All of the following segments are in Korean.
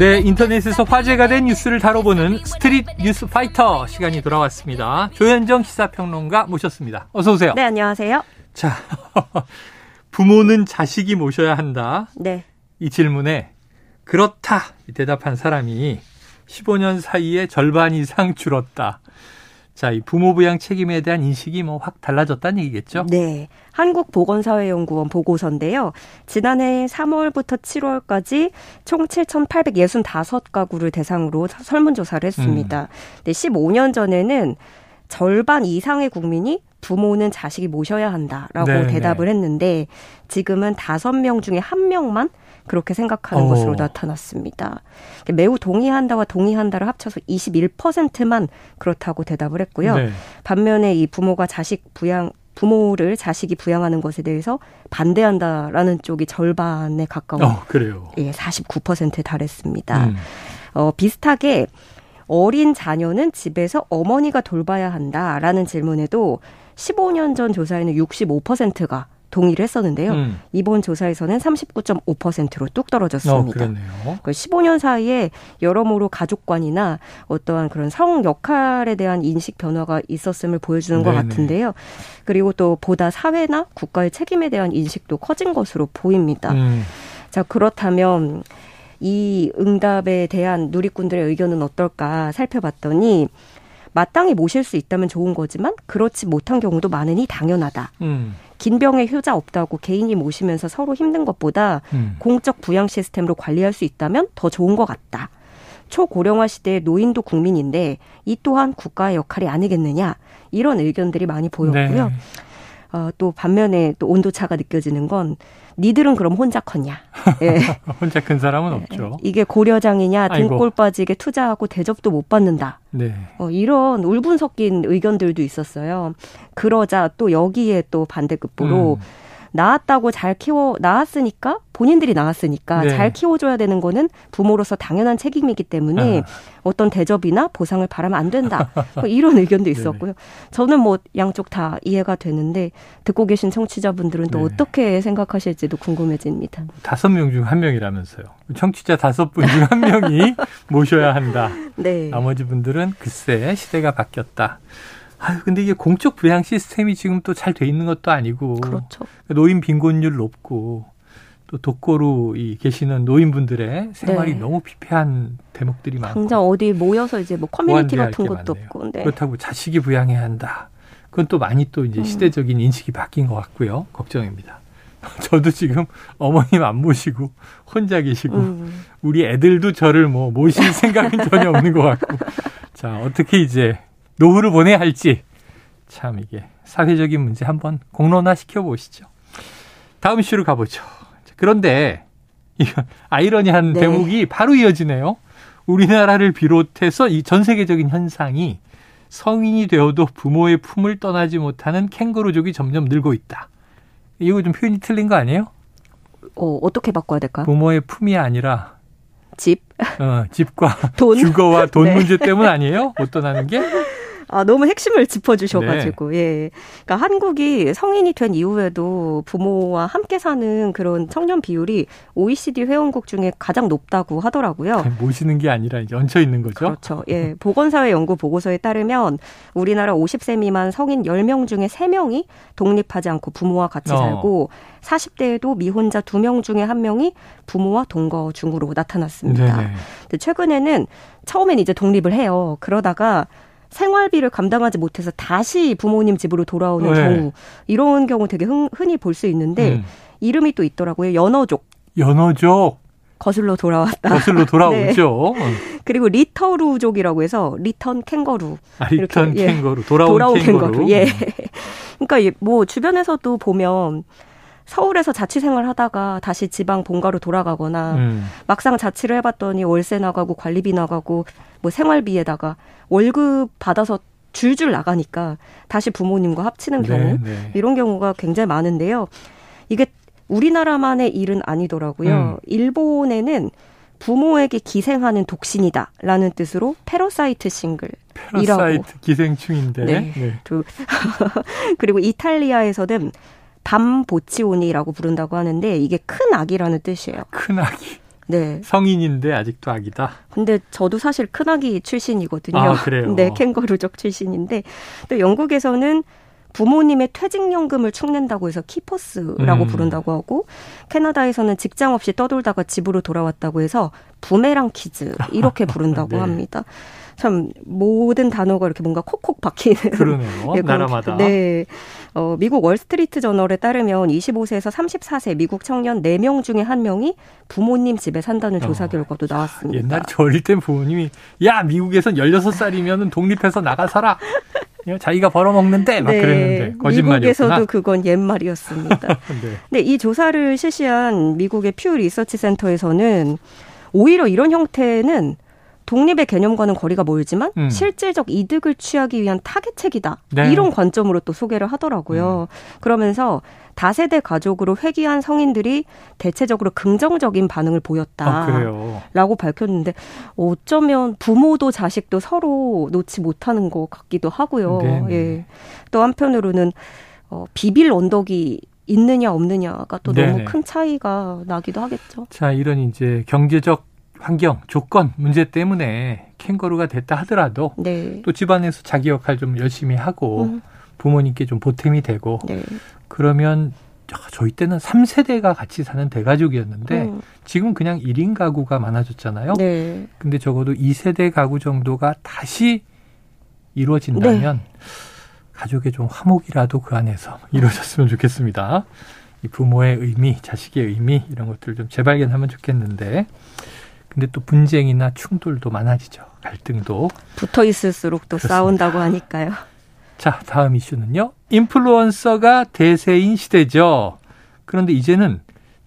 네, 인터넷에서 화제가 된 뉴스를 다뤄보는 street 뉴스 파이터 시간이 돌아왔습니다. 조현정 시사평론가 모셨습니다. 어서 오세요. 네, 안녕하세요. 자, 부모는 자식이 모셔야 한다. 네. 이 질문에 그렇다 대답한 사람이 15년 사이에 절반 이상 줄었다. 자, 이 부모 부양 책임에 대한 인식이 뭐 확 달라졌다는 얘기겠죠? 네. 한국보건사회연구원 보고서인데요. 지난해 3월부터 7월까지 총 7,865가구를 대상으로 설문조사를 했습니다. 음. 네, 15년 전에는 절반 이상의 국민이 부모는 자식이 모셔야 한다라고 네, 대답을 네. 했는데 지금은 다섯 명 중에 한 명만 그렇게 생각하는 오. 것으로 나타났습니다. 매우 동의한다와 동의한다를 합쳐서 21%만 그렇다고 대답을 했고요. 네. 반면에 이 부모가 자식 부양 부모를 자식이 부양하는 것에 대해서 반대한다라는 쪽이 절반에 가까운 어, 그래요. 예, 49%에 달했습니다. 음. 어, 비슷하게 어린 자녀는 집에서 어머니가 돌봐야 한다라는 질문에도 15년 전 조사에는 65%가 동의를 했었는데요. 음. 이번 조사에서는 39.5%로 뚝 떨어졌습니다. 어, 그 15년 사이에 여러모로 가족관이나 어떠한 그런 성 역할에 대한 인식 변화가 있었음을 보여주는 네네. 것 같은데요. 그리고 또 보다 사회나 국가의 책임에 대한 인식도 커진 것으로 보입니다. 음. 자, 그렇다면 이 응답에 대한 누리꾼들의 의견은 어떨까 살펴봤더니 마땅히 모실 수 있다면 좋은 거지만 그렇지 못한 경우도 많으니 당연하다. 음. 긴 병에 효자 없다고 개인이 모시면서 서로 힘든 것보다 음. 공적 부양 시스템으로 관리할 수 있다면 더 좋은 것 같다. 초고령화 시대의 노인도 국민인데 이 또한 국가의 역할이 아니겠느냐 이런 의견들이 많이 보였고요. 네. 어, 또 반면에 또 온도차가 느껴지는 건 니들은 그럼 혼자 컸냐? 예. 혼자 큰 사람은 예. 없죠. 이게 고려장이냐 등골 빠지게 투자하고 대접도 못 받는다. 네. 어, 이런 울분 섞인 의견들도 있었어요. 그러자 또 여기에 또 반대급부로 음. 낳았다고 잘 키워 낳았으니까 본인들이 낳았으니까 네. 잘 키워줘야 되는 거는 부모로서 당연한 책임이기 때문에 아. 어떤 대접이나 보상을 바라면 안 된다 뭐 이런 의견도 있었고요. 저는 뭐 양쪽 다 이해가 되는데 듣고 계신 청취자분들은 또 네. 어떻게 생각하실지도 궁금해집니다. 다섯 명 중 한 명이라면서요. 청취자 다섯 분 중 한 명이 모셔야 한다. 네. 나머지 분들은 글쎄 시대가 바뀌었다. 아유, 근데 이게 공적 부양 시스템이 지금 또 잘 돼 있는 것도 아니고. 그렇죠. 노인 빈곤율 높고 또 독거로 이 계시는 노인분들의 생활이 네. 너무 피폐한 대목들이 많고. 당장 어디 모여서 이제 뭐 커뮤니티 같은 것도 많네요. 없고. 네. 그렇다고 자식이 부양해야 한다. 그건 또 많이 또 이제 음. 시대적인 인식이 바뀐 것 같고요. 걱정입니다. 저도 지금 어머님 안 모시고 혼자 계시고 음. 우리 애들도 저를 뭐 모실 생각은 전혀 없는 것 같고 자 어떻게 이제 노후를 보내야 할지 참 이게 사회적인 문제 한번 공론화 시켜보시죠. 다음 이슈로 가보죠. 그런데 이거 아이러니한 네. 대목이 바로 이어지네요. 우리나라를 비롯해서 이 전 세계적인 현상이 성인이 되어도 부모의 품을 떠나지 못하는 캥거루족이 점점 늘고 있다. 이거 좀 표현이 틀린 거 아니에요? 어, 어떻게 바꿔야 될까? 부모의 품이 아니라 집. 어, 집과 돈? 주거와 돈 네. 문제 때문 아니에요? 못 떠나는 게? 아, 너무 핵심을 짚어주셔가지고, 네. 예. 그러니까 한국이 성인이 된 이후에도 부모와 함께 사는 그런 청년 비율이 OECD 회원국 중에 가장 높다고 하더라고요. 모시는 게 아니라 이제 얹혀 있는 거죠? 그렇죠. 예. 보건사회 연구 보고서에 따르면 우리나라 50세 미만 성인 10명 중에 3명이 독립하지 않고 부모와 같이 어. 살고 40대에도 미혼자 2명 중에 1명이 부모와 동거 중으로 나타났습니다. 최근에는 처음엔 이제 독립을 해요. 그러다가 생활비를 감당하지 못해서 다시 부모님 집으로 돌아오는 네. 경우 이런 경우 되게 흔, 흔히 볼 수 있는데 음. 이름이 또 있더라고요. 연어족. 연어족. 거슬러 돌아왔다. 거슬러 돌아오죠. 네. 그리고 리터루족이라고 해서 return 캥거루. 아, return 이렇게, 캥거루. 돌아온, 돌아온 캥거루. 캥거루. 예. 그러니까 뭐 주변에서도 보면 서울에서 자취 생활 하다가 다시 지방 본가로 돌아가거나 음. 막상 자취를 해봤더니 월세 나가고 관리비 나가고 뭐 생활비에다가 월급 받아서 줄줄 나가니까 다시 부모님과 합치는 경우 네, 네. 이런 경우가 굉장히 많은데요. 이게 우리나라만의 일은 아니더라고요. 음. 일본에는 부모에게 기생하는 독신이다라는 뜻으로 parasite single이라고. parasite 기생충인데. 네. 네. 그리고 이탈리아에서는 bamboccioni라고 부른다고 하는데 이게 큰 아기라는 뜻이에요. 큰 아기. 네. 성인인데 아직도 아기다. 근데 저도 사실 큰아기 출신이거든요. 아, 그래요? 네, 캥거루족 출신인데 또 영국에서는 부모님의 퇴직연금을 축낸다고 해서 kippers라고 음. 부른다고 하고 캐나다에서는 직장 없이 떠돌다가 집으로 돌아왔다고 해서 boomerang kids 이렇게 부른다고 네. 합니다. 참 모든 단어가 이렇게 뭔가 콕콕 박히는 그러네요. 네, 나라마다. 네. 어, 미국 월스트리트 저널에 따르면 25세에서 34세 미국 청년 4명 중에 1명이 부모님 집에 산다는 조사 어. 결과도 나왔습니다. 옛날에 저 어릴 땐 부모님이 야, 미국에선 16살이면 독립해서 나가 살아. 자기가 벌어먹는데 막 네, 그랬는데 거짓말이었구나. 미국에서도 그건 옛말이었습니다. 네. 근데 이 조사를 실시한 미국의 퓨 리서치 센터에서는 오히려 이런 형태는 독립의 개념과는 거리가 멀지만 음. 실질적 이득을 취하기 위한 타겟책이다. 네. 이런 관점으로 또 소개를 하더라고요. 음. 그러면서 다세대 가족으로 회귀한 성인들이 대체적으로 긍정적인 반응을 보였다라고 아, 밝혔는데 어쩌면 부모도 자식도 서로 놓지 못하는 것 같기도 하고요. 네 예. 또 한편으로는 어, 비빌 언덕이 있느냐 없느냐가 또 네네. 너무 큰 차이가 나기도 하겠죠. 자, 이런 이제 경제적 환경, 조건 문제 때문에 캥거루가 됐다 하더라도 네. 또 집안에서 자기 역할 좀 열심히 하고 음. 부모님께 좀 보탬이 되고 네. 그러면 저희 때는 3세대가 같이 사는 대가족이었는데 음. 지금 그냥 1인 가구가 많아졌잖아요. 네. 근데 적어도 2세대 가구 정도가 다시 이루어진다면 네. 가족의 좀 화목이라도 그 안에서 이루어졌으면 좋겠습니다. 이 부모의 의미, 자식의 의미 이런 것들을 좀 재발견하면 좋겠는데 근데 또 분쟁이나 충돌도 많아지죠. 갈등도. 붙어 있을수록 또 그렇습니다. 싸운다고 하니까요. 자, 다음 이슈는요. 인플루언서가 대세인 시대죠. 그런데 이제는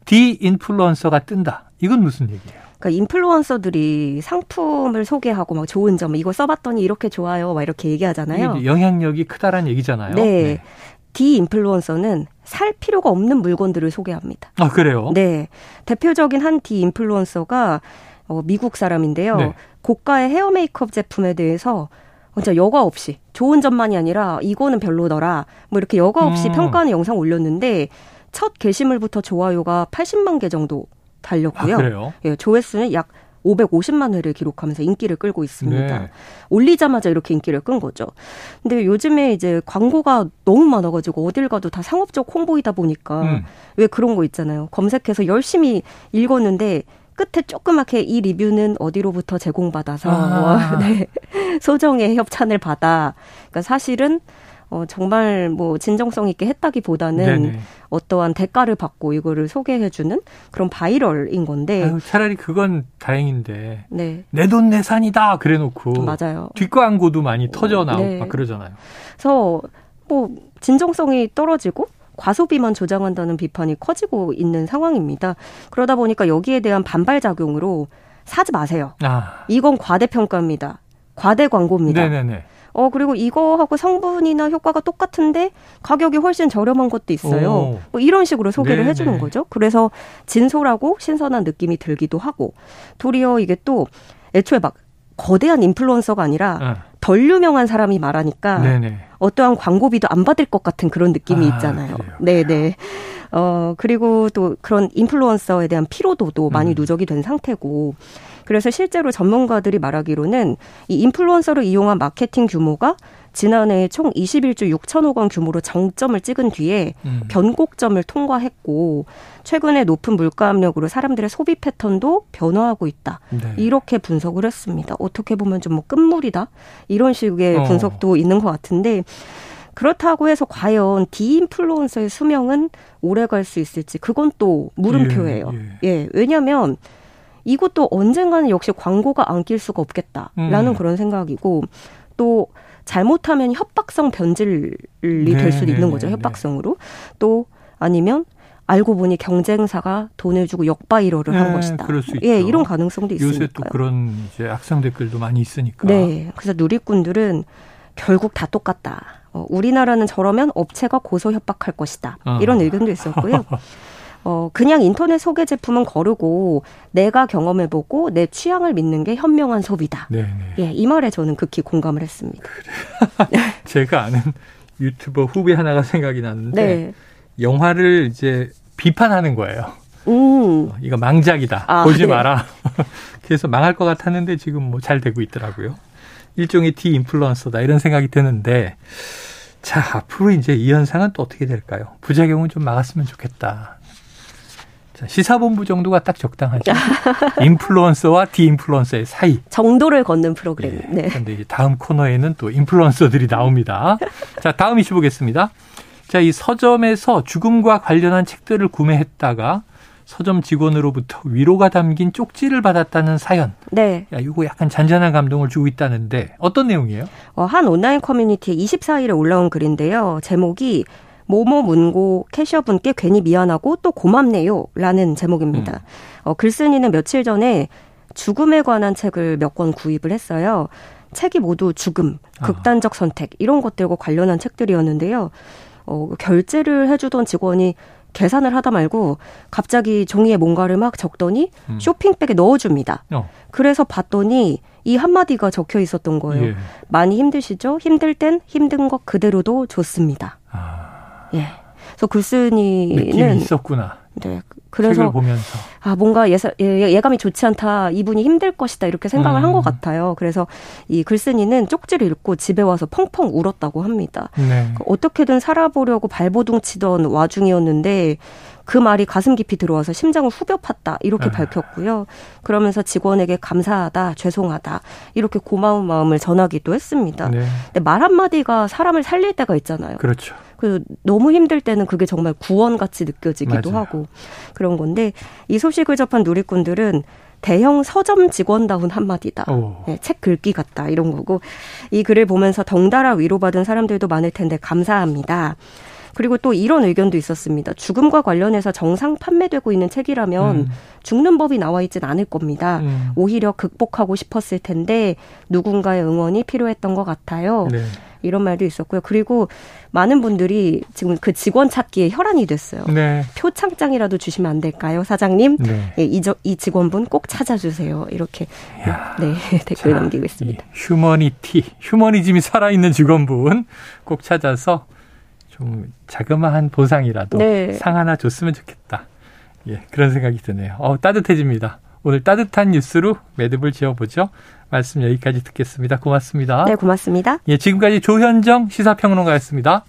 디인플루언서가 뜬다. 이건 무슨 얘기예요? 그러니까 인플루언서들이 상품을 소개하고 막 좋은 점 이거 써봤더니 이렇게 좋아요, 막 이렇게 얘기하잖아요. 영향력이 크다란 얘기잖아요. 네. 네. 디인플루언서는 살 필요가 없는 물건들을 소개합니다. 아 그래요? 네. 대표적인 한 디인플루언서가 어, 미국 사람인데요. 네. 고가의 헤어 메이크업 제품에 대해서 진짜 여과 없이 좋은 점만이 아니라 이거는 별로더라. 뭐 이렇게 여과 없이 음. 평가하는 영상 올렸는데 첫 게시물부터 좋아요가 80만 개 정도 달렸고요. 아, 그래요? 예, 조회수는 약 550만 회를 기록하면서 인기를 끌고 있습니다. 네. 올리자마자 이렇게 인기를 끈 거죠. 근데 요즘에 이제 광고가 너무 많아가지고 어딜 가도 다 상업적 홍보이다 보니까 음. 왜 그런 거 있잖아요. 검색해서 열심히 읽었는데 끝에 조그맣게 이 리뷰는 어디로부터 제공받아서 아. 네. 소정의 협찬을 받아. 그러니까 사실은 어, 정말 뭐 진정성 있게 했다기보다는 네네. 어떠한 대가를 받고 이거를 소개해주는 그런 바이럴인 건데. 아유, 차라리 그건 다행인데. 네. 내 돈 내산이다 그래놓고. 맞아요. 뒷광고도 많이 터져 나오고 네. 막 그러잖아요. 그래서 뭐 진정성이 떨어지고 과소비만 조장한다는 비판이 커지고 있는 상황입니다. 그러다 보니까 여기에 대한 반발 작용으로 사지 마세요. 아. 이건 과대평가입니다. 과대 광고입니다. 네네네. 어 그리고 이거하고 성분이나 효과가 똑같은데 가격이 훨씬 저렴한 것도 있어요. 뭐 이런 식으로 소개를 네네. 해주는 거죠. 그래서 진솔하고 신선한 느낌이 들기도 하고 도리어 이게 또 애초에 막 거대한 인플루언서가 아니라 아. 덜 유명한 사람이 말하니까 네네. 어떠한 광고비도 안 받을 것 같은 그런 느낌이 아, 있잖아요. 네네. 어, 그리고 또 그런 인플루언서에 대한 피로도도 많이 음. 누적이 된 상태고 그래서 실제로 전문가들이 말하기로는 이 인플루언서를 이용한 마케팅 규모가 지난해 총 21조 6천억 원 규모로 정점을 찍은 뒤에 음. 변곡점을 통과했고 최근에 높은 물가 압력으로 사람들의 소비 패턴도 변화하고 있다. 네. 이렇게 분석을 했습니다. 어떻게 보면 좀 뭐 끝물이다 이런 식의 어. 분석도 있는 것 같은데 그렇다고 해서 과연 디인플루언서의 수명은 오래 갈 수 있을지 그건 또 물음표예요. 예, 예. 예 왜냐하면 이것도 언젠가는 역시 광고가 안 낄 수가 없겠다라는 음. 그런 생각이고 또 잘못하면 협박성 변질이 네, 될 수도 네, 있는 거죠. 네, 협박성으로. 또 아니면 알고 보니 경쟁사가 돈을 주고 역바이러를 한 것이다. 그럴 수 있죠. 예, 이런 가능성도 있으니까. 요새 또 그런 이제 악성 댓글도 많이 있으니까. 네. 그래서 누리꾼들은 결국 다 똑같다. 어, 우리나라는 저러면 업체가 고소 협박할 것이다. 어. 이런 의견도 있었고요. 어, 그냥 인터넷 소개 제품은 거르고 내가 경험해보고 내 취향을 믿는 게 현명한 소비다. 네네. 예, 이 말에 저는 극히 공감을 했습니다. 그래. 제가 아는 유튜버 후배 하나가 생각이 났는데 네. 영화를 이제 비판하는 거예요. 음. 어, 이거 망작이다. 아, 보지 네. 마라. 그래서 망할 것 같았는데 지금 뭐 잘 되고 있더라고요. 일종의 디 인플루언서다 이런 생각이 드는데 자 앞으로 이제 이 현상은 또 어떻게 될까요? 부작용은 좀 막았으면 좋겠다. 자, 시사본부 정도가 딱 적당하죠. 인플루언서와 디인플루언서의 사이 정도를 걷는 프로그램. 예, 네. 그런데 이제 다음 코너에는 또 인플루언서들이 나옵니다. 자 다음 이슈 보겠습니다. 자 이 서점에서 죽음과 관련한 책들을 구매했다가 서점 직원으로부터 위로가 담긴 쪽지를 받았다는 사연. 네. 야, 이거 약간 잔잔한 감동을 주고 있다는데 어떤 내용이에요? 어, 한 온라인 커뮤니티에 24일에 올라온 글인데요. 제목이 모모 문고 캐셔분께 괜히 미안하고 또 고맙네요. 라는 제목입니다. 음. 어, 글쓴이는 며칠 전에 죽음에 관한 책을 몇 권 구입을 했어요. 책이 모두 죽음, 아. 극단적 선택, 이런 것들과 관련한 책들이었는데요. 어, 결제를 해주던 직원이 계산을 하다 말고 갑자기 종이에 뭔가를 막 적더니 음. 쇼핑백에 넣어줍니다. 어. 그래서 봤더니 이 한마디가 적혀 있었던 거예요. 예. 많이 힘드시죠? 힘들 땐 힘든 것 그대로도 좋습니다. 아. 예. 그래서 글쓴이는 있었구나. 네. 그래서 보면서 아 뭔가 예사, 예, 예감이 좋지 않다. 이분이 힘들 것이다 이렇게 생각을 음. 한것 같아요. 그래서 이 글쓴이는 쪽지를 읽고 집에 와서 펑펑 울었다고 합니다. 네. 어떻게든 살아보려고 발버둥 치던 와중이었는데 그 말이 가슴 깊이 들어와서 심장을 후벼 팠다 이렇게 아. 밝혔고요. 그러면서 직원에게 감사하다, 죄송하다 이렇게 고마운 마음을 전하기도 했습니다. 네. 근데 말 한마디가 사람을 살릴 때가 있잖아요. 그렇죠. 그 너무 힘들 때는 그게 정말 구원 같이 느껴지기도 맞아요. 하고 그런 건데 이 소식을 접한 누리꾼들은 대형 서점 직원다운 한마디다. 네, 책 긁기 같다. 이런 거고. 이 글을 보면서 덩달아 위로받은 사람들도 많을 텐데 감사합니다. 그리고 또 이런 의견도 있었습니다. 죽음과 관련해서 정상 판매되고 있는 책이라면 음. 죽는 법이 나와 있진 않을 겁니다. 음. 오히려 극복하고 싶었을 텐데 누군가의 응원이 필요했던 것 같아요. 네. 이런 말도 있었고요. 그리고 많은 분들이 지금 그 직원 찾기에 혈안이 됐어요. 네. 표창장이라도 주시면 안 될까요, 사장님? 네. 예, 이, 저, 이 직원분 꼭 찾아주세요. 이렇게 야, 네 댓글 자, 남기고 있습니다. 휴머니티, 휴머니즘이 살아있는 직원분 꼭 찾아서 좀 자그마한 보상이라도 네. 상 하나 줬으면 좋겠다. 예, 그런 생각이 드네요. 어, 따뜻해집니다. 오늘 따뜻한 뉴스로 매듭을 지어보죠. 말씀 여기까지 듣겠습니다. 고맙습니다. 네, 고맙습니다. 예, 지금까지 조현정 시사평론가였습니다.